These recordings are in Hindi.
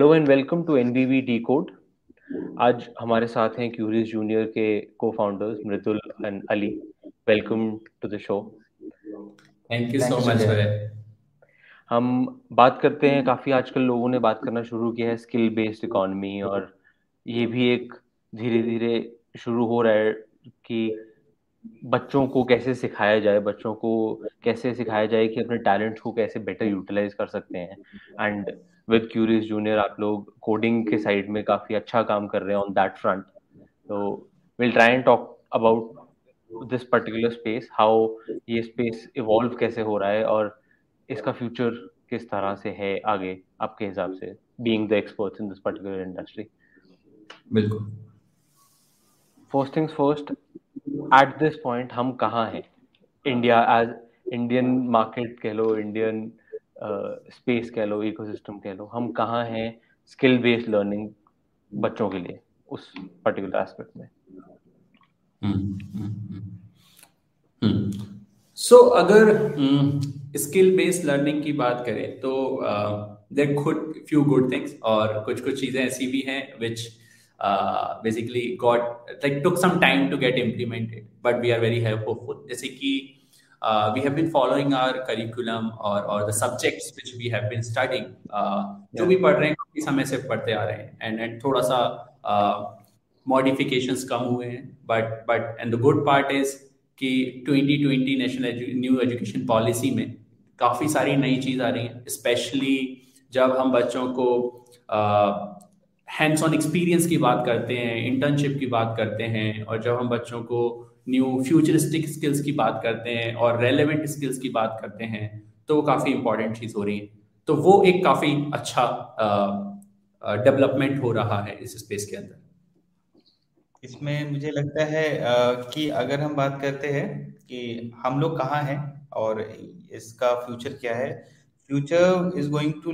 Hello and welcome to NBV D code आज हमारे साथ हैं क्यूरियस जूनियर के co-founders Mridul and Ali. Welcome to the show thank you so much हम बात करते हैं काफ़ी आजकल लोगों ने बात करना शुरू किया है स्किल बेस्ड इकोनॉमी और ये भी एक धीरे धीरे शुरू हो रहा है कि बच्चों को कैसे सिखाया जाए बच्चों को कैसे सिखाया जाए कि अपने टैलेंट को कैसे बेटर यूटिलाइज कर सकते हैं। एंड विद क्यूरियस जूनियर आप लोग कोडिंग के साइड में काफ़ी अच्छा काम कर रहे हैं ऑन दैट फ्रंट तो will try and talk about this particular space how ये स्पेस इवॉल्व कैसे हो रहा है और इसका फ्यूचर किस तरह से है आगे आपके हिसाब से being the experts in this particular industry बिल्कुल। First things first at this point हम कहाँ हैं? इंडिया एज इंडियन मार्केट कह लो इंडियन स्पेस कह लो इकोसिस्टम कह लो हम कहाँ हैं स्किल बेस्ड लर्निंग बच्चों के लिए उस पर्टिकुलर एस्पेक्ट में? सो हम्म, हम्म, so, अगर स्किल बेस्ड लर्निंग की बात करें तो देर खुद फ्यू गुड थिंग्स और कुछ कुछ चीज़ें ऐसी भी हैं which basically got like took some time to get implemented but we are very hopeful जैसे कि uh, we have been following our curriculum or, or the subjects which we have been studying uh, जो भी पढ़ रहे हैं काफ़ी समय से पढ़ते आ रहे हैं एंड एंड थोड़ा सा मॉडिफिकेशंस uh, कम हुए हैं but but and the good part is कि 2020 नेशनल न्यू एजुकेशन पॉलिसी में काफ़ी सारी नई चीज़ आ रही है स्पेशली जब हम बच्चों को हैंड्स ऑन एक्सपीरियंस की बात करते हैं इंटर्नशिप की बात करते हैं, और जब हम बच्चों को न्यू फ्यूचरिस्टिक स्किल्स की बात करते हैं और रेलेवेंट स्किल्स की बात करते हैं तो वो काफ़ी इंपॉर्टेंट चीज़ हो रही है। तो वो एक काफ़ी अच्छा डेवलपमेंट हो रहा है इस स्पेस के अंदर। इसमें मुझे लगता है कि अगर हम बात करते हैं कि हम लोग कहाँ हैं और इसका फ्यूचर क्या है future is going to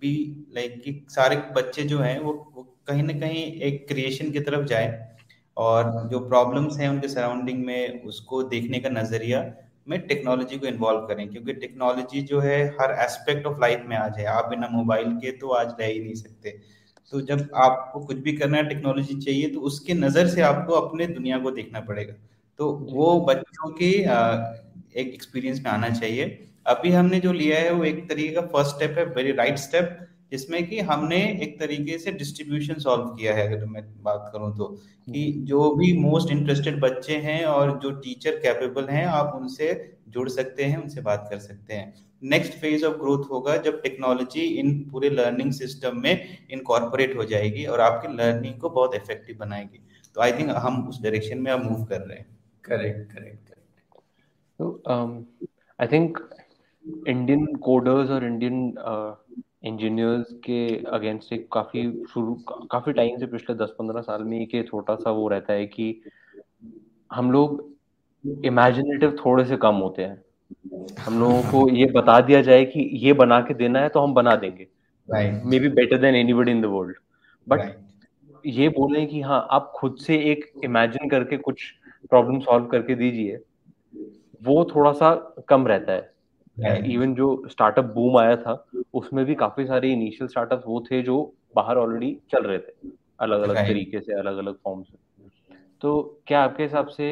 be like कि सारे बच्चे जो हैं वो, वो कहीं ना कहीं एक क्रिएशन की तरफ़ जाए और जो प्रॉब्लम्स हैं उनके सराउंडिंग में उसको देखने का नज़रिया में टेक्नोलॉजी को इन्वॉल्व करें क्योंकि टेक्नोलॉजी जो है हर एस्पेक्ट ऑफ़ लाइफ में आ जाए आप बिना मोबाइल के तो आज रह ही नहीं सकते। तो जब आपको कुछ भी करना है टेक्नोलॉजी चाहिए तो उसके नज़र से आपको अपने दुनिया को देखना पड़ेगा। तो वो बच्चों के एक एक्सपीरियंस में आना चाहिए। अभी हमने जो लिया है वो एक तरीके का फ़र्स्ट स्टेप है वेरी राइट स्टेप जिसमें कि हमने एक तरीके से डिस्ट्रीब्यूशन सॉल्व किया है, अगर मैं बात करूँ तो। कि जो भी मोस्ट इंटरेस्टेड बच्चे हैं और जो टीचर कैपेबल हैं, आप उनसे जुड़ सकते हैं, उनसे बात कर सकते हैं। नेक्स्ट फ़ेज़ ऑफ़ ग्रोथ होगा जब टेक्नोलॉजी इन पूरे लर्निंग सिस्टम में इनकॉर्पोरेट हो जाएगी और आपकी लर्निंग को बहुत इफ़ेक्टिव बनाएगी। तो आई थिंक हम उस डायरेक्शन में अब मूव कर रहे हैं। करेक्ट करेक्ट करेक्ट तो आई थिंक इंडियन कोडर्स और इंडियन इंजीनियर्स के अगेंस्ट एक काफ़ी शुरू काफ़ी टाइम से पिछले दस पंद्रह साल में एक छोटा सा वो रहता है कि हम लोग इमेजिनेटिव थोड़े से कम होते हैं। हम लोगों को ये बता दिया जाए कि ये बना के देना है तो हम बना देंगे। Maybe better than anybody in the world but ये बोले कि हाँ आप खुद से एक इमेजिन करके कुछ प्रॉब्लम सॉल्व करके दीजिए। वो थोड़ा सा कम रहता है। इवन जो स्टार्टअप बूम आया था उसमें भी काफ़ी सारे इनिशियल स्टार्टअप वो थे जो बाहर ऑलरेडी चल रहे थे अलग अलग तरीके से अलग अलग फॉर्म से। तो क्या आपके हिसाब से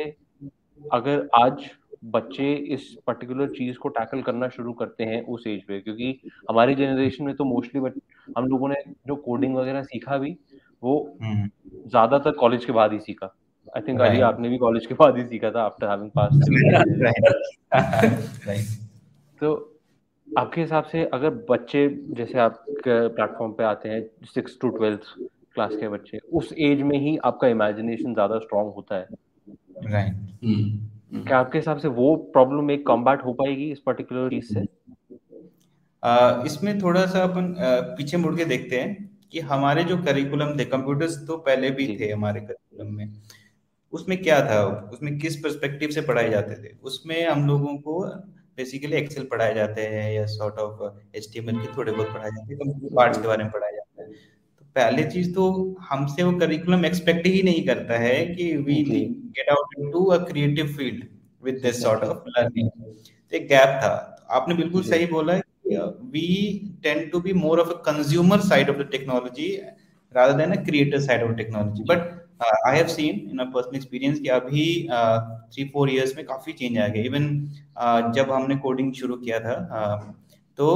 अगर आज बच्चे इस पर्टिकुलर चीज़ को टैकल करना शुरू करते हैं उस एज पे? क्योंकि हमारी जनरेशन में तो मोस्टली हम लोगों ने जो कोडिंग वगैरह सीखा भी वो हम्म। ज़्यादातर कॉलेज के बाद ही सीखा। आई थिंक अभी आपने भी कॉलेज के बाद ही सीखा था आफ्टर हैविंग पास तो आपके हिसाब से अगर बच्चे जैसे आप प्लेटफॉर्म पे आते हैं सिक्स टू ट्वेल्थ क्लास के बच्चे उस एज में ही आपका इमेजिनेशन ज़्यादा स्ट्रांग होता है? Right right. hmm. क्या आपके हिसाब से वो प्रॉब्लम एक कॉम्बैट हो पाएगी इस पर्टिकुलर चीज़ से? uh, इसमें थोड़ा सा अपन uh, पीछे मुड़ के देखते हैं कि हमारे जो करिकुलम थे कंप्यूटर्स तो पहले भी थे हमारे करिकुलम में। उसमें क्या था? उसमें किस पर्सपेक्टिव से पढ़ाए जाते थे? उसमें हम लोगों को बेसिकली एक्सेल पढ़ाए जाते हैं या सॉर्ट ऑफ़ एच टी के थोड़े बहुत पढ़ाए जाते हैं कंप्यूटर पार्ट्स के बारे में पढ़ाया जाता है। तो पहले चीज़ तो हमसे वो करिकुलम एक्सपेक्ट ही नहीं करता है कि we get out into a creative field with this sort of learning तो एक गैप था। आपने बिल्कुल सही बोला we tend to be more of a consumer side of the technology rather than a creator side of technology. But uh, I seen seen in a personal experience कि अभी थ्री फोर इयर्स में काफ़ी चेंज आ गया। इवन uh, जब हमने कोडिंग शुरू किया था uh, तो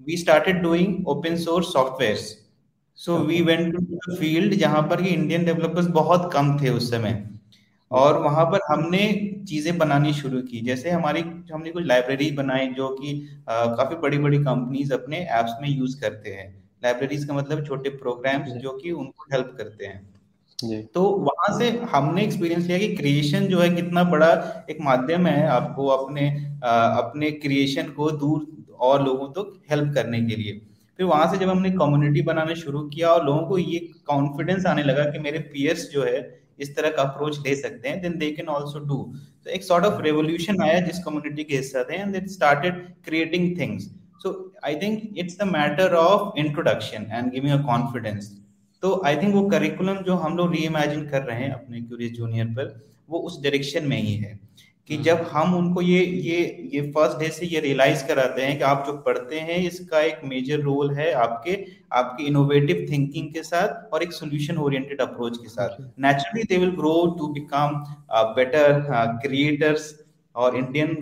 we started doing open source software so we went to field जहाँ पर ये इंडियन डेवलपर्स बहुत कम थे उस समय। और वहाँ पर हमने चीज़ें बनानी शुरू की। जैसे हमारी हमने कुछ लाइब्रेरी बनाई जो कि काफ़ी बड़ी बड़ी कंपनीज़ अपने एप्स में यूज़ करते हैं। लाइब्रेरीज का मतलब छोटे प्रोग्राम्स जो कि उनको हेल्प करते हैं। तो वहाँ से हमने एक्सपीरियंस लिया कि क्रिएशन जो है कितना बड़ा एक माध्यम है आपको अपने आ, अपने क्रिएशन को दूर और लोगों तक तो हेल्प करने के लिए। फिर वहाँ से जब हमने कम्युनिटी बनाना शुरू किया और लोगों को ये कॉन्फिडेंस आने लगा कि मेरे पियर्स जो है इस तरह का अप्रोच ले सकते हैं then they can also do तो एक सॉर्ट ऑफ़ रेवोल्यूशन आया जिस कम्युनिटी के हिस्सा थे and they started creating things so I think it's the matter of introduction and giving a confidence तो आई थिंक वो करिकुलम जो हम लोग रीइमेजिन कर रहे हैं अपने क्यूरियस जूनियर पर वो उस डायरेक्शन में ही है कि जब हम उनको ये ये ये फ़र्स्ट डे से ये रियलाइज़ कराते हैं कि आप जो पढ़ते हैं इसका एक मेजर रोल है आपके आपके इनोवेटिव थिंकिंग के साथ और एक सोल्यूशन ओरिएंटेड अप्रोच के साथ। Naturally they will grow to become better creators और इंडियन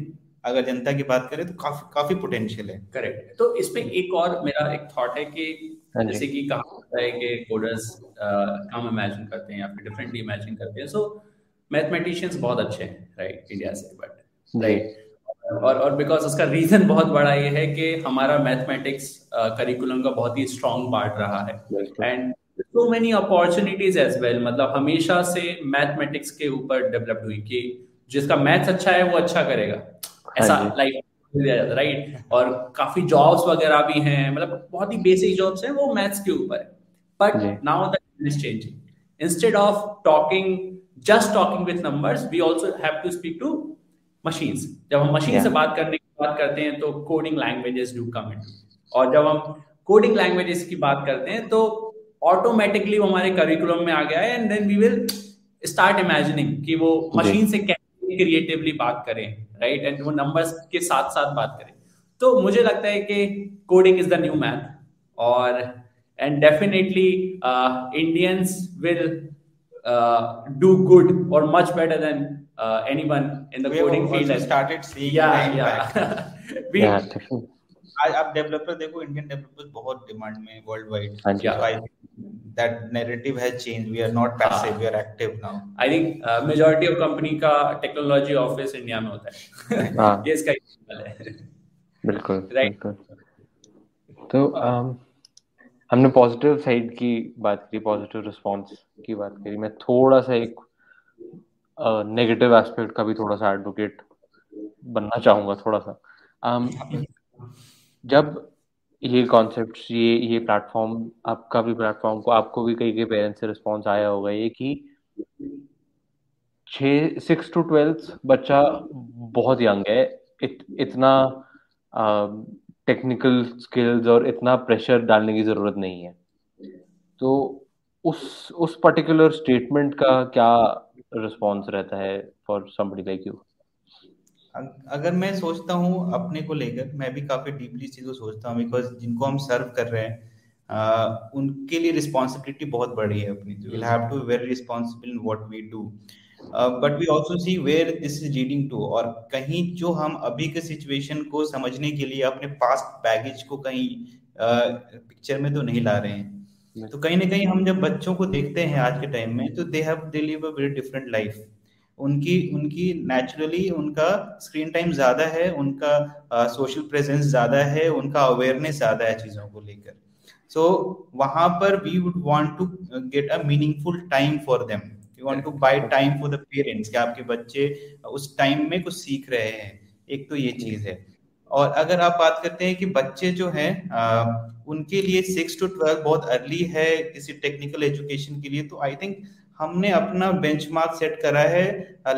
अगर जनता की बात करें तो काफ़ी काफ़ी पोटेंशियल है। करेक्ट तो इसमें एक और मेरा एक थॉट है कि जैसे कि कहा होता है कि कोडर्स काम इमेजिन करते हैं या फिर डिफरेंटली इमेजिन करते हैं। सो मैथमेटिशियंस बहुत अच्छे हैं राइट इंडिया से बट राइट और और बिकॉज़ उसका रीजन बहुत बड़ा ये है कि हमारा मैथमेटिक्स करिकुलम का बहुत ही स्ट्रॉन्ग पार्ट रहा है। And so many opportunities as well मतलब हमेशा से मैथमेटिक्स के ऊपर डेवलप्ड हुई कि जिसका मैथ्स अच्छा है वो अच्छा करेगा। हाँ ऐसा लाइक राइट और काफ़ी जॉब्स वगैरह भी हैं मतलब बहुत ही बेसिक जॉब्स हैं वो मैथ्स के ऊपर है। But now the is changing instead of talking just talking with numbers we also have to speak to machines जब हम मशीन yeah. से बात करने की बात करते हैं तो coding languages do come in और जब हम कोडिंग लैंग्वेजेस की बात करते हैं तो ऑटोमेटिकली वो हमारे करिकुलम में आ गया है and then we will start imagining कि वो मशीन से कैसे क्रिएटिवली बात करें। राइट एंड वो नंबर्स के साथ साथ बात करें। तो मुझे लगता है कि coding is the new math और and definitely Indians will do good और much better than anyone in the coding field started see या या वी आज आप डेवलपर देखो इंडियन डेवलपर्स बहुत डिमांड में worldwide that narrative has changed. We are not passive we are active now. I think uh, majority of company का टेक्नोलॉजी ऑफ़िस इंडिया में होता है. ये इसका है. बिल्कुल राइट तो um, हमने पॉजिटिव साइड की बात करी पॉजिटिव रिस्पॉन्स की बात करी। मैं थोड़ा सा एक नेगेटिव uh, एस्पेक्ट का भी थोड़ा सा एडवोकेट बनना चाहूँगा थोड़ा सा। Um, जब ये कॉन्सेप्ट ये ये प्लेटफॉर्म आपका भी प्लेटफॉर्म को आपको भी कई कई पेरेंट्स से रिस्पॉन्स आया होगा ये कि छ सिक्स टू ट्वेल्थ बच्चा बहुत यंग है। इत, इतना टेक्निकल स्किल्स और इतना प्रेशर डालने की ज़रूरत नहीं है। तो उस उस पर्टिकुलर स्टेटमेंट का क्या रिस्पॉन्स रहता है फॉर समबडी लाइक यू अगर मैं सोचता हूँ अपने को लेकर मैं भी काफ़ी डीपली चीज़ों सोचता हूँ बिकॉज़ जिनको हम सर्व कर रहे हैं uh, उनके लिए रिस्पॉन्सिबिलिटी बहुत बड़ी है अपनी। Will have to very responsible in what we do but we also see where this is leading to और कहीं जो हम अभी के सिचुएशन को समझने के लिए अपने पास्ट बैगेज को कहीं पिक्चर uh, में तो नहीं ला रहे हैं। तो कहीं ना कहीं हम जब बच्चों को देखते हैं आज के टाइम में तो they have they live a very different life उनकी उनकी नेचुरली उनका स्क्रीन टाइम ज़्यादा है उनका सोशल प्रेजेंस ज़्यादा है उनका अवेयरनेस ज़्यादा है चीज़ों को लेकर। सो so, वहाँ पर we would want to get a meaningful time for them you want to buy time for the parents कि आपके बच्चे उस टाइम में कुछ सीख रहे हैं। एक तो ये चीज़ है। और अगर आप बात करते हैं कि बच्चे जो हैं उनके लिए सिक्स टू ट्वेल्व बहुत अर्ली है किसी टेक्निकल एजुकेशन के लिए तो आई थिंक हमने अपना बेंचमार्क सेट करा है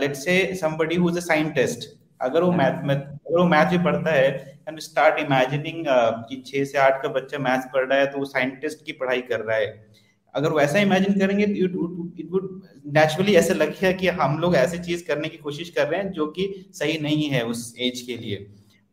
लेट से somebody who is a scientist अगर वो मैथ में अगर वो मैथ भी पढ़ता है एंड स्टार्ट इमेजिनिंग कि छह से आठ का बच्चा मैथ पढ़ रहा है तो वो साइंटिस्ट की पढ़ाई कर रहा है। अगर वैसा इमेजिन करेंगे तो इट वुड नेचुरली ऐसे लगेगा कि हम लोग ऐसी चीज़ करने की कोशिश कर रहे हैं जो कि सही नहीं है उस एज के लिए।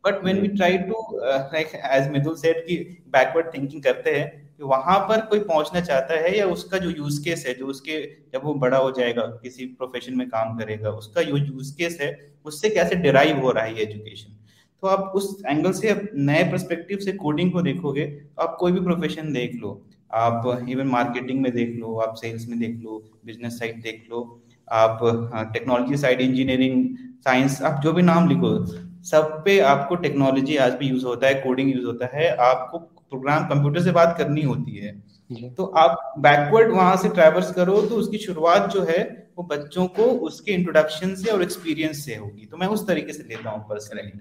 But when we try to like as Mithul said कि बैकवर्ड थिंकिंग करते हैं कि वहाँ पर कोई पहुँचना चाहता है या उसका जो यूज़ केस है, जो उसके जब वो बड़ा हो जाएगा, किसी प्रोफेशन में काम करेगा, उसका जो यूज़ केस है, उससे कैसे डिराइव हो रहा है ये एजुकेशन तो आप उस एंगल से नए परस्पेक्टिव से कोडिंग को देखोगे तो आप कोई भी प्रोफेशन देख लो। आप इवन मार्केटिंग में देख लो, आप सेल्स में देख लो बिज़नेस साइड देख लो, आप टेक्नोलॉजी साइड इंजीनियरिंग साइंस आप जो भी नाम लिखो, सब पे आपको टेक्नोलॉजी आज भी यूज़ होता है कोडिंग यूज़ होता है, आपको प्रोग्राम कंप्यूटर से बात करनी होती है। तो आप बैकवर्ड वहाँ से ट्रेवर्स करो तो उसकी शुरुआत जो है वो बच्चों को उसके इंट्रोडक्शन से और एक्सपीरियंस से होगी। तो मैं उस तरीके से लेता हूँ पर्सनली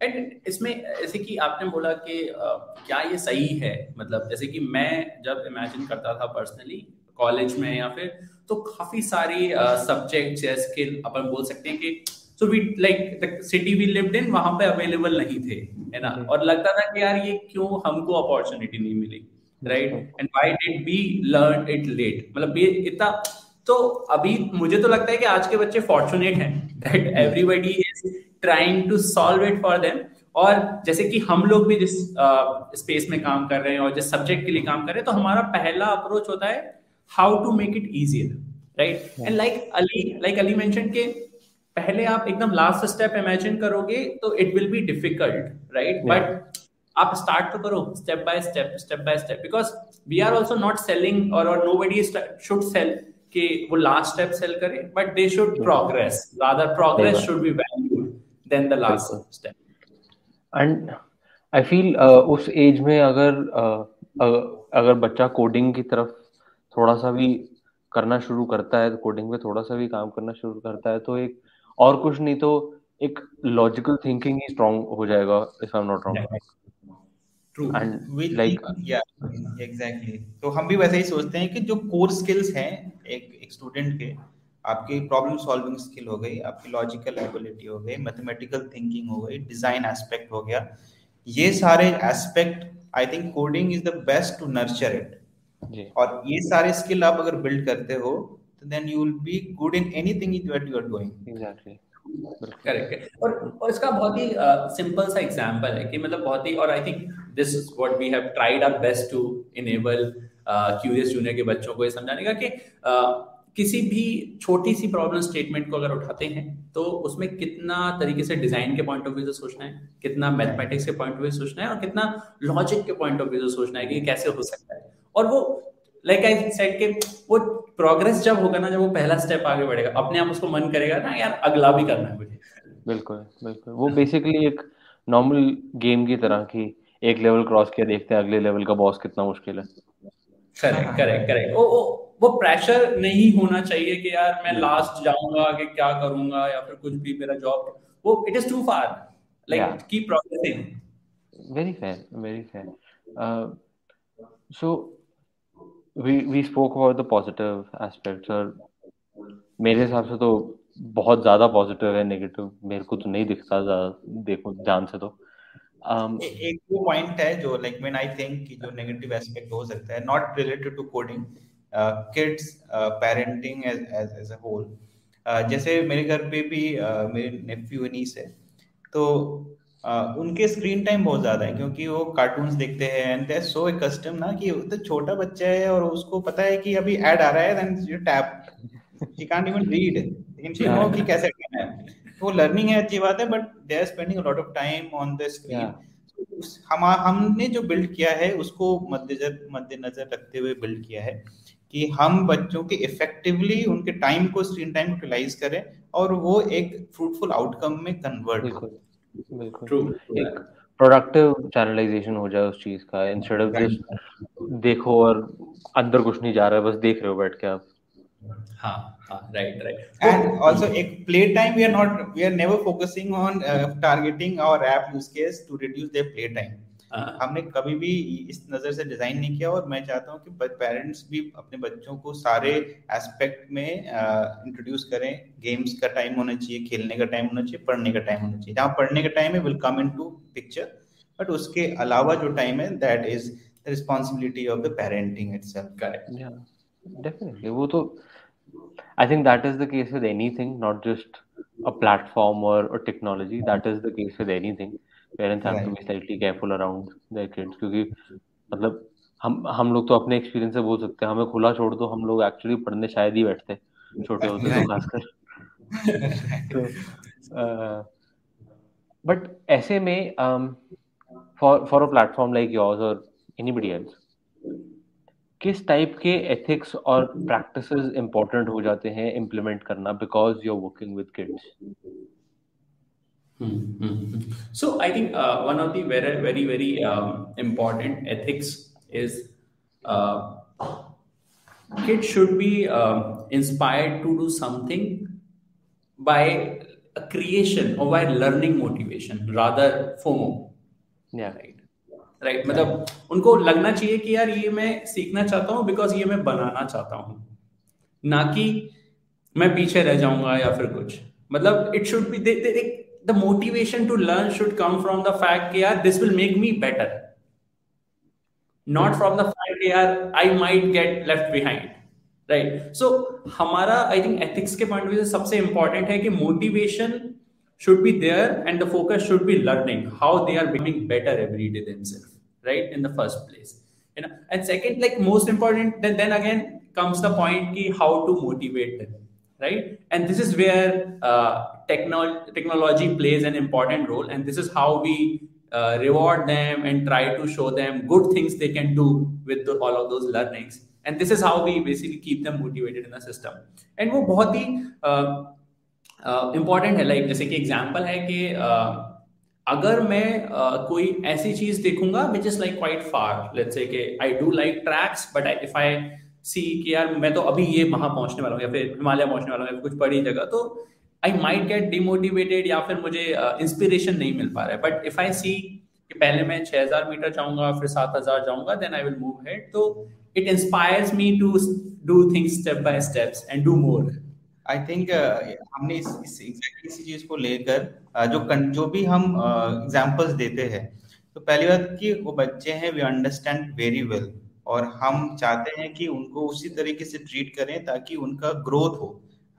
एंड इसमें जैसे कि आपने बोला कि क्या ये सही है? मतलब जैसे कि मैं जब इमेजिन करता था पर्सनली कॉलेज में या फिर तो काफ़ी सारी सब्जेक्ट्स या स्किल अपन बोल सकते हैं कि so we like the city we lived in वहाँ पे अवेलेबल नहीं थे है ना? और लगता था कि यार ये क्यों हमको अपॉर्चुनिटी नहीं मिली right and why did we learn it late मतलब ये इतना तो अभी मुझे तो लगता है कि आज के बच्चे फॉर्चुनेट हैं that everybody is trying to solve it for them और जैसे कि हम लोग भी जिस स्पेस में काम कर रहे हैं और जिस सब्जेक्ट के लिए काम कर रहे हैं तो हमारा पहला अप्रोच होता है how to make it easier right and like Ali like Ali mention के पहले आप एकदम लास्ट स्टेप इमेजिन करोगे तो it will be difficult right but आप स्टार्ट तो करो step by step step by step because we are also not selling और नो बडी शुड सेल कि वो लास्ट स्टेप सेल करे but they should progress rather progress should be valued than the last step and I feel उस एज में अगर uh, अगर बच्चा कोडिंग की तरफ़ थोड़ा सा भी करना शुरू करता है कोडिंग पे थोड़ा सा भी काम करना शुरू करता है तो एक और कुछ नहीं तो एक लॉजिकल थिंकिंग ही स्ट्रांग हो जाएगा if I am not wrong true and like या एग्जैक्टली तो हम भी वैसे ही सोचते हैं कि जो कोर स्किल्स हैं एक एक स्टूडेंट के आपकी प्रॉब्लम सॉल्विंग स्किल हो गई आपकी लॉजिकल एबिलिटी हो गई मैथमेटिकल थिंकिंग हो गई डिज़ाइन एस्पेक्ट हो गया ये सारे aspect I think coding is the best to nurture it और ये सारे स्किल आप अगर बिल्ड करते हो then you will be good in anything that you are doing exactly correct और और इसका बहुत ही सिंपल सा एग्जांपल है कि मतलब बहुत ही और I think this is what we have tried our best to enable curious junior के बच्चों को ये समझाने का कि uh, किसी भी छोटी सी प्रॉब्लम स्टेटमेंट को अगर उठाते हैं तो उसमें कितना तरीके से डिज़ाइन के पॉइंट ऑफ़ व्यू से सोचना है कितना मैथमेटिक्स के पॉइंट ऑफ़ व्यू से सोचना है और कितना लॉजिक के पॉइंट ऑफ़ व्यू से सोचना है कि कैसे हो सकता है। और वो लाइक आई सेड के वो प्रोग्रेस जब होगा ना जब वो पहला स्टेप आगे बढ़ेगा अपने आप उसको मन करेगा ना यार अगला भी करना है मुझे। बिल्कुल बिल्कुल। वो बेसिकली एक नॉर्मल गेम की तरह की एक लेवल क्रॉस किया देखते हैं अगले लेवल का बॉस कितना मुश्किल है। करेक्ट करेक्ट करेक्ट वो वो वो प्रेशर नहीं होना चाहिए कि यार मैं लास्ट जाऊँगा कि क्या करूँगा या फिर कुछ भी मेरा जॉब वो it is to far like keep progressing very fair very fair so we we spoke about the positive aspects और मेरे हिसाब से तो बहुत ज़्यादा पॉजिटिव है नेगेटिव मेरे को तो नहीं दिखता ज़्यादा देखो जान से तो। Um, एक वो पॉइंट है जो लाइक व्हेन आई थिंक कि जो नेगेटिव एस्पेक्ट हो सकता है not related to coding kids parenting as as as a whole जैसे मेरे घर पे भी uh, मेरे नेफ्यू नीस है तो Uh, उनके स्क्रीन टाइम बहुत ज़्यादा है क्योंकि वो कार्टून्स देखते हैं एंड दे सो कस्टम ना कि तो छोटा बच्चा है और उसको पता है कि अभी ऐड आ रहा है then you tap she can't even read लेकिन शी नो कि कैसे करना है. वो लर्निंग है अच्छी बात है but they are spending a lot of time on the screen हम हमने जो बिल्ड किया है उसको मद्देनजर मद्देनजर रखते हुए बिल्ड किया है कि हम बच्चों के इफेक्टिवली उनके टाइम को स्क्रीन टाइम यूटिलाइज करें और वो एक फ्रूटफुल आउटकम में कन्वर्ट हो प्रोडक्टिव चैनलाइजेशन हो जाए उस चीज़ का इंस्टेड ऑफ़ जस्ट देखो और अंदर कुछ नहीं जा रहा है बस देख रहे हो बैठ के आप। राइट राइट एंड ऑल्सो एक प्ले टाइम टारगेटिंग हमने कभी भी इस नज़र से डिज़ाइन नहीं किया और मैं चाहता हूँ कि पेरेंट्स भी अपने बच्चों को सारे एस्पेक्ट में इंट्रोड्यूस करें। गेम्स का टाइम होना चाहिए खेलने का टाइम होना चाहिए पढ़ने का टाइम होना चाहिए। जहाँ पढ़ने का टाइम है will come into picture but उसके अलावा जो टाइम है that is the responsibility of the parenting itself correct definitely वो तो I think that is the case with anything, not just a platform or, or technology. That is the case with anything. Parents have to be slightly careful around their kids क्योंकि मतलब हम हम लोग तो अपने एक्सपीरियंस से बोल सकते हैं हमें खुला छोड़ दो हम लोग एक्चुअली पढ़ने शायद ही बैठते छोटे होते तो खासकर। तो बट ऐसे में for for a platform like yours और एनीबडी एल्स किस टाइप के एथिक्स और प्रैक्टिसेस इंपॉर्टेंट हो जाते हैं इम्प्लीमेंट करना because you are working with kids So I think uh, one of the very very very um, important ethics is uh, kids should be uh, inspired to do something by a creation or by learning motivation rather FOMO. Yeah. Right. Right मतलब उनको लगना चाहिए कि यार ये मैं सीखना चाहता हूँ बिकॉज़ ये मैं बनाना चाहता हूँ ना कि मैं पीछे रह जाऊँगा या फिर कुछ मतलब it should be the motivation to learn should come from the fact कि यार this will make me better not from the fact यार I might get left behind right so हमारा आई थिंक एथिक्स के पॉइंट ऑफ व्यू से सबसे इंपॉर्टेंट है कि motivation should be there and the focus should be learning how they are becoming better every day themselves right in the first place you know and second like most important then, then again comes the point ki how to motivate them right and this is where uh, technol- technology plays an important role and this is how we uh, reward them and try to show them good things they can do with the, all of those learnings and this is how we basically keep them motivated in the system and वो बहुत ही इम्पॉर्टेंट uh, है लाइक जैसे कि एग्जाम्पल है कि uh, अगर मैं uh, कोई ऐसी चीज देखूंगा which is like quite far let's say कि I do like tracks but if I see कि यार मैं तो अभी ये वहाँ पहुँचने वाला हूँ या फिर हिमालय पहुँचने वाला हूँ कुछ बड़ी जगह। तो आई माइट गेट डिमोटिवेटेड या फिर मुझे इंस्पिरेशन uh, नहीं मिल पा रहा है। बट इफ़ आई सी कि पहले मैं 6000 मीटर जाऊँगा फिर 7000 जाऊँगा then I will move head तो it inspires me to do things step by steps and do more I think uh, हमने इस, इस एग्जैक्टली इसी चीज़ को लेकर uh, जो जो भी हम एग्जांपल्स uh, देते हैं। तो पहली बात कि वो बच्चे हैं वी अंडरस्टैंड वेरी वेल और हम चाहते हैं कि उनको उसी तरीके से ट्रीट करें ताकि उनका ग्रोथ हो।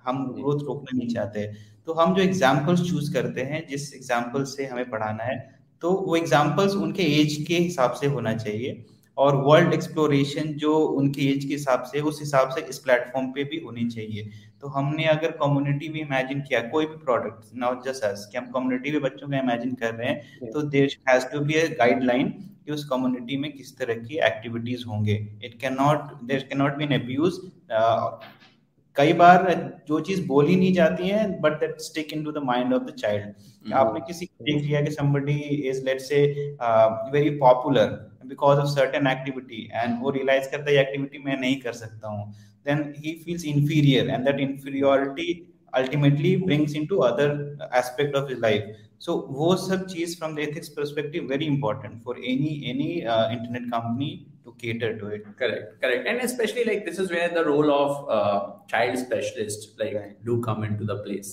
हम ग्रोथ रोकना नहीं चाहते। तो हम जो एग्जाम्पल्स चूज़ करते हैं जिस एग्ज़ाम्पल से हमें पढ़ाना है तो वो एग्जाम्पल्स उनके एज के हिसाब से होना चाहिए और वर्ल्ड एक्सप्लोरेशन जो उनके एज के हिसाब से उस हिसाब से इस प्लेटफॉर्म पे भी होनी चाहिए। तो हमने अगर कम्युनिटी भी इमेजिन किया कोई भी प्रोडक्ट नॉट जस्ट एस कि हम कम्युनिटी में बच्चों का इमेजिन कर रहे हैं तो there has to be a guideline कि उस कम्युनिटी में किस तरह की एक्टिविटीज़ होंगे। It can not there can not be an abuse कई बार जो चीज़ बोली नहीं जाती है but that stick into the mind of the child आपने किसी को देख लिया कि somebody is let's say very popular because of certain activity and वो रियलाइज़ करता है एक्टिविटी मैं नहीं कर सकता हूँ। Then he feels inferior and that inferiority ultimately brings into other aspect of his life so wo sab cheez from the ethics perspective very important for any any uh, internet company to cater to it correct correct and especially like this is where the role of uh, child specialist like right. do come into the place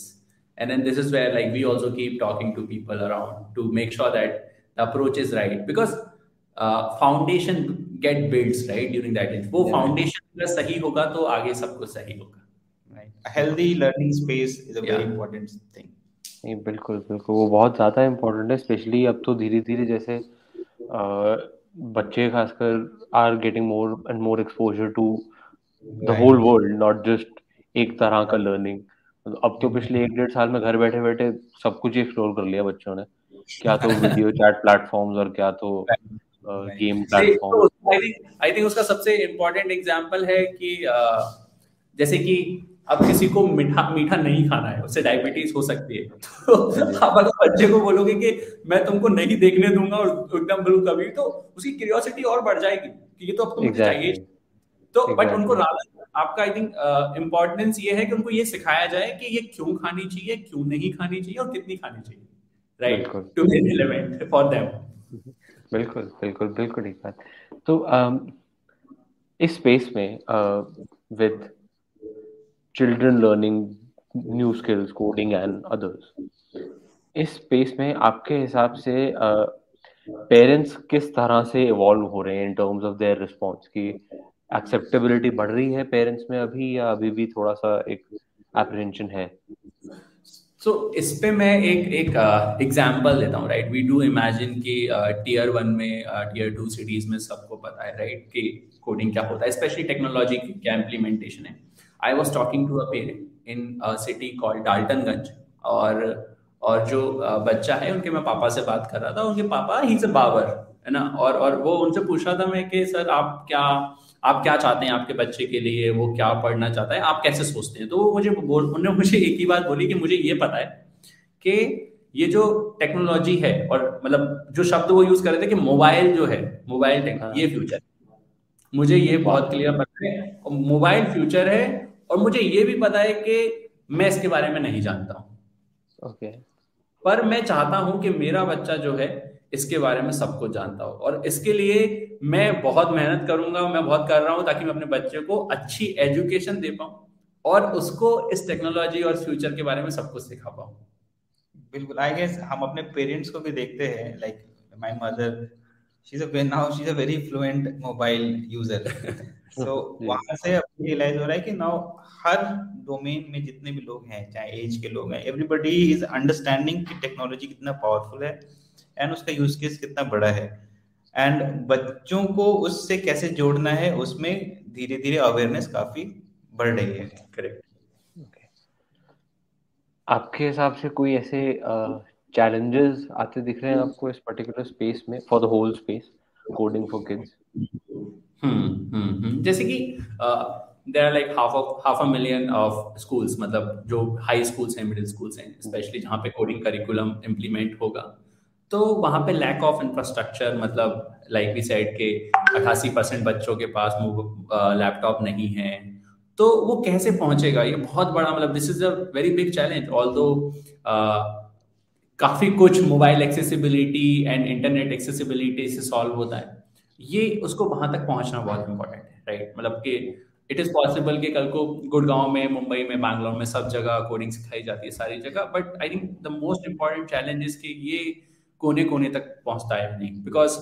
and then this is where like we also keep talking to people around to make sure that the approach is right because uh, foundation get builds right during that age वो foundation अगर सही होगा तो आगे सब कुछ सही होगा right a healthy learning space is a yeah. very important thing नहीं बिल्कुल बिल्कुल। वो बहुत ज़्यादा इम्पोर्टेंट है स्पेशली अब तो धीरे धीरे जैसे आ, बच्चे खासकर are getting more and more exposure to the whole world not just एक तरह का लर्निंग। अब तो पिछले एक डेढ़ साल में घर बैठे बैठे सब कुछ एक्सप्लोर कर लिया बच्चों ने। क्या तो वीडियो चैट प्लेटफॉर्म्स और क्या तो गेम प्लेटफॉर्म आई थिंक उसका सबसे इम्पोर्टेंट एग्जांपल है कि uh, जैसे कि अब किसी को मीठा मीठा नहीं खाना है उससे डायबिटीज़ हो सकती है। तो आप अगर बच्चे को बोलोगे कि मैं तुमको नहीं देखने दूँगा और एकदम बिल्कुल कभी तो उसकी क्यूरियोसिटी और बढ़ जाएगी कि ये तो अब exactly. चाहिए। तो बट exactly. उनको आपका आई थिंक इम्पोर्टेंस ये है कि उनको ये सिखाया जाए कि ये क्यों खानी चाहिए क्यों नहीं खानी चाहिए और कितनी खानी चाहिए। Right to be relevant for them बिल्कुल बिल्कुल बिल्कुल ठीक बात। तो um, इस स्पेस में with children learning new skills coding and others इस स्पेस में आपके हिसाब से पेरेंट्स uh, किस तरह से इवॉल्व हो रहे हैं in terms of their response की एक्सेप्टेबिलिटी बढ़ रही है पेरेंट्स में अभी या अभी भी थोड़ा सा एक एप्रीहेंशन है? सो so, इस पे मैं एक एक एग्जांपल uh, देता हूँ राइट वी डू इमेजिन कि टीयर वन में टीयर टू सिटीज़ में सबको पता है राइट right? कि कोडिंग क्या होता है स्पेशली टेक्नोलॉजी की क्या इम्प्लीमेंटेशन है। I was talking to a parent in city call Daltonganj और और जो बच्चा है उनके मैं पापा से बात कर रहा था उनके पापा ही से बाबर है ना? और और वो उनसे पूछ रहा था मैं कि सर आप क्या आप क्या चाहते हैं आपके बच्चे के लिए? वो क्या पढ़ना चाहता है? आप कैसे सोचते हैं? तो वो मुझे बोल उन्होंने मुझे एक ही बात बोली कि मुझे ये पता है कि ये जो टेक्नोलॉजी है और मतलब जो शब्द वो यूज़ कर रहे थे कि मोबाइल जो है मोबाइल टेक्नोलॉजी ये फ्यूचर मुझे ये बहुत क्लियर पता है। मोबाइल फ्यूचर है और मुझे ये भी पता है कि मैं इसके बारे में नहीं जानता हूँ। ओके पर मैं चाहता हूँ कि मेरा बच्चा जो है इसके बारे में सब कुछ जानता हो। और इसके लिए मैं बहुत मेहनत करूँगा मैं बहुत कर रहा हूँ ताकि मैं अपने बच्चे को अच्छी एजुकेशन दे पाऊँ और उसको इस टेक्नोलॉजी और फ्यूचर के बारे में सब कुछ सिखा पाऊँ। बिल्कुल आई गेस हम अपने पेरेंट्स को भी देखते हैं like my mother a now she is a very fluent mobile user so वहाँ से अब रियलाइज़ हो रहा है कि नाउ हर डोमेन में जितने भी लोग हैं चाहे एज के लोग हैं एवरीबॉडी इज़ अंडरस्टैंडिंग कि टेक्नोलॉजी कितना पावरफुल है एंड उसका यूज़ केस कितना बड़ा है। एंड बच्चों को उससे कैसे जोड़ना है उसमें धीरे धीरे अवेयरनेस काफ़ी बढ़ रही है। Correct okay. आपके हिसाब से कोई ऐसे चैलेंजेस uh, आते दिख रहे हैं आपको इस पर्टिकुलर स्पेस में for the whole space coding for kids जैसे कि there are like half of half a million of schools मतलब जो हाई स्कूल्स हैं मिडिल स्कूल्स हैं स्पेशली जहाँ पे कोडिंग करिकुलम इम्प्लीमेंट होगा तो वहाँ पे लैक ऑफ़ इंफ्रास्ट्रक्चर मतलब लाइक वी साइड के अठासी परसेंट बच्चों के पास लैपटॉप नहीं है तो वो कैसे पहुंचेगा? ये बहुत बड़ा मतलब this is a very big challenge although काफ़ी कुछ mobile accessibility and internet accessibility से सॉल्व होता है ये उसको वहाँ तक पहुँचना बहुत इंपॉर्टेंट है राइट मतलब कि इट इज़ पॉसिबल कि कल को गुड़गांव में, मुंबई में, बैंगलोर में सब जगह कोडिंग सिखाई जाती है सारी जगह but I think the most important challenge is कि ये कोने कोने तक पहुँचता है नहीं बिकॉज़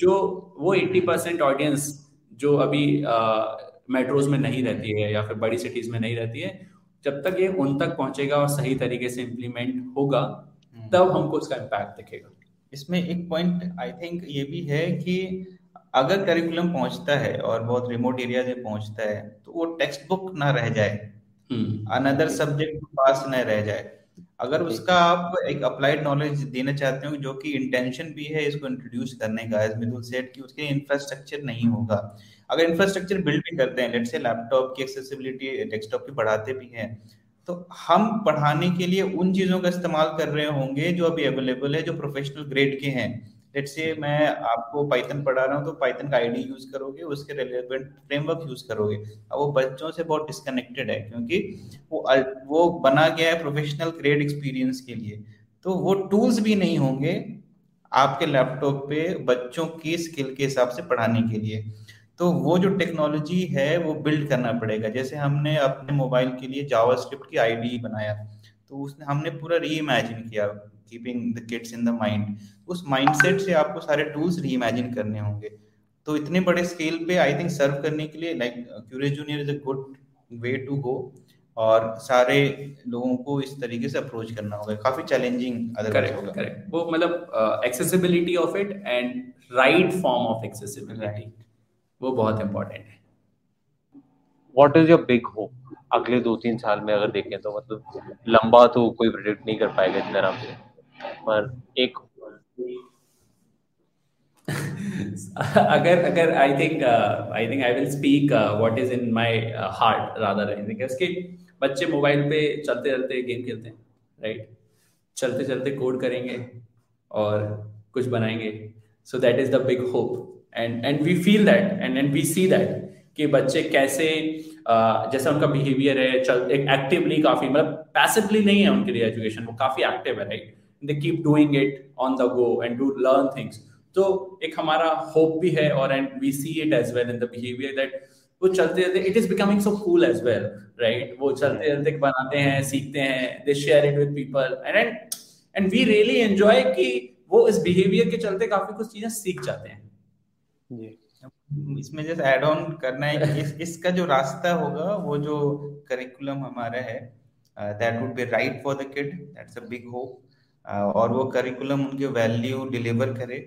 जो वो एट्टी परसेंट ऑडियंस जो अभी मेट्रोज में नहीं रहती है या फिर बड़ी सिटीज़ में नहीं रहती है, जब तक ये उन तक पहुंचेगा और सही तरीके से इम्प्लीमेंट होगा। तब हमको उसका इम्पैक्ट दिखेगा। इसमें एक पॉइंट आई थिंक ये भी है कि अगर करिकुलम पहुँचता है और बहुत रिमोट एरिया में पहुँचता है तो वो टेक्स्ट बुक ना रह जाए। अनदर हम्म। सब्जेक्ट पास न रह जाए। अगर उसका आप एक अप्लाइड नॉलेज देना चाहते हो जो कि इंटेंशन भी है इसको इंट्रोड्यूस करने का एज मिथुल सेट कि उसके इंफ्रास्ट्रक्चर नहीं होगा। अगर इंफ्रास्ट्रक्चर बिल्ड भी करते हैं लेट से लैपटॉप की एक्सेसिबिलिटी डेस्कटॉप की बढ़ाते भी हैं तो हम पढ़ाने के लिए उन चीज़ों का इस्तेमाल कर रहे होंगे जो अभी अवेलेबल है, जो प्रोफेशनल ग्रेड के हैं। लेट से मैं आपको पाइथन पढ़ा रहा हूँ तो पाइथन का आईडी यूज़ करोगे, उसके रिलेवेंट फ्रेमवर्क यूज़ करोगे। अब वो बच्चों से बहुत डिस्कनेक्टेड है, क्योंकि वो वो बना गया है प्रोफेशनल ग्रेड एक्सपीरियंस के लिए। तो वो टूल्स भी नहीं होंगे आपके लैपटॉप पे बच्चों की स्किल के हिसाब से पढ़ाने के लिए। तो वो जो टेक्नोलॉजी है वो बिल्ड करना पड़ेगा। जैसे हमने अपने मोबाइल के लिए जावा स्क्रिप्ट की आईडी बनाया तो उसने हमने पूरा री इमेजिन किया keeping the kids in the mind उस माइंडसेट से आपको सारे टूल्स री इमेजिन करने होंगे। तो इतने बड़े स्केल पे आई थिंक सर्व करने के लिए like curious junior is a good way to go और सारे लोगों को इस तरीके से अप्रोच करना होगा। काफ़ी चैलेंजिंग करेक्ट करेक्ट वो मतलब accessibility of it and right form of accessibility वो बहुत इंपॉर्टेंट है। What is your big hope अगले दो तीन साल में अगर देखें तो मतलब लंबा तो कोई प्रिडिक्ट नहीं कर पाएगा इतने आराम से। पर एक अगर अगर I think I think I will speak what is in my heart rather think इसके बच्चे मोबाइल पे चलते चलते गेम खेलते हैं राइट चलते चलते कोड करेंगे और कुछ बनाएँगे। So that is the big hope and and we feel that and and we see that कि बच्चे कैसे uh, जैसा उनका बिहेवियर है चल एक एक्टिवली काफ़ी मतलब पैसिवली नहीं है उनके लिए एजुकेशन वो काफ़ी एक्टिव है right they keep doing it on the go and do learn things तो एक हमारा होप भी है और and we see it as well in the behaviour that वो चलते चलते it is becoming so cool as well right वो चलते चलते बनाते हैं सीखते हैं they share it with people and and and we really enjoy कि वो इस बिहेवियर के चलते काफ़ी कुछ चीज़ें सीख जाते हैं। इसमें जैसे ऐड ऑन करना है इस, इसका जो रास्ता होगा वो जो करिकुलम हमारा है that would be right for the kid that's a big hope और वो करिकुलम उनके वैल्यू डिलीवर करे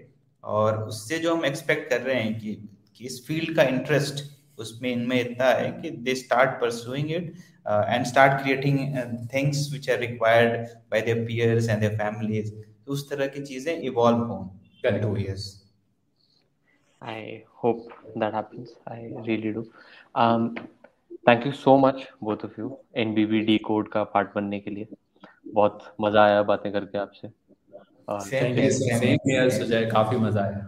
और उससे जो हम एक्सपेक्ट कर रहे हैं कि, कि इस फ़ील्ड का इंटरेस्ट उसमें इनमें इतना है कि they start pursuing it and start creating things which are required by their peers and their families तो उस तरह की चीज़ें इवॉल्व हों। Two years I hope that happens. I really do. Um, thank you so much both of you NBB code का पार्ट बनने के लिए. बहुत मज़ा आया बातें करके आपसे. काफ़ी मज़ा आया.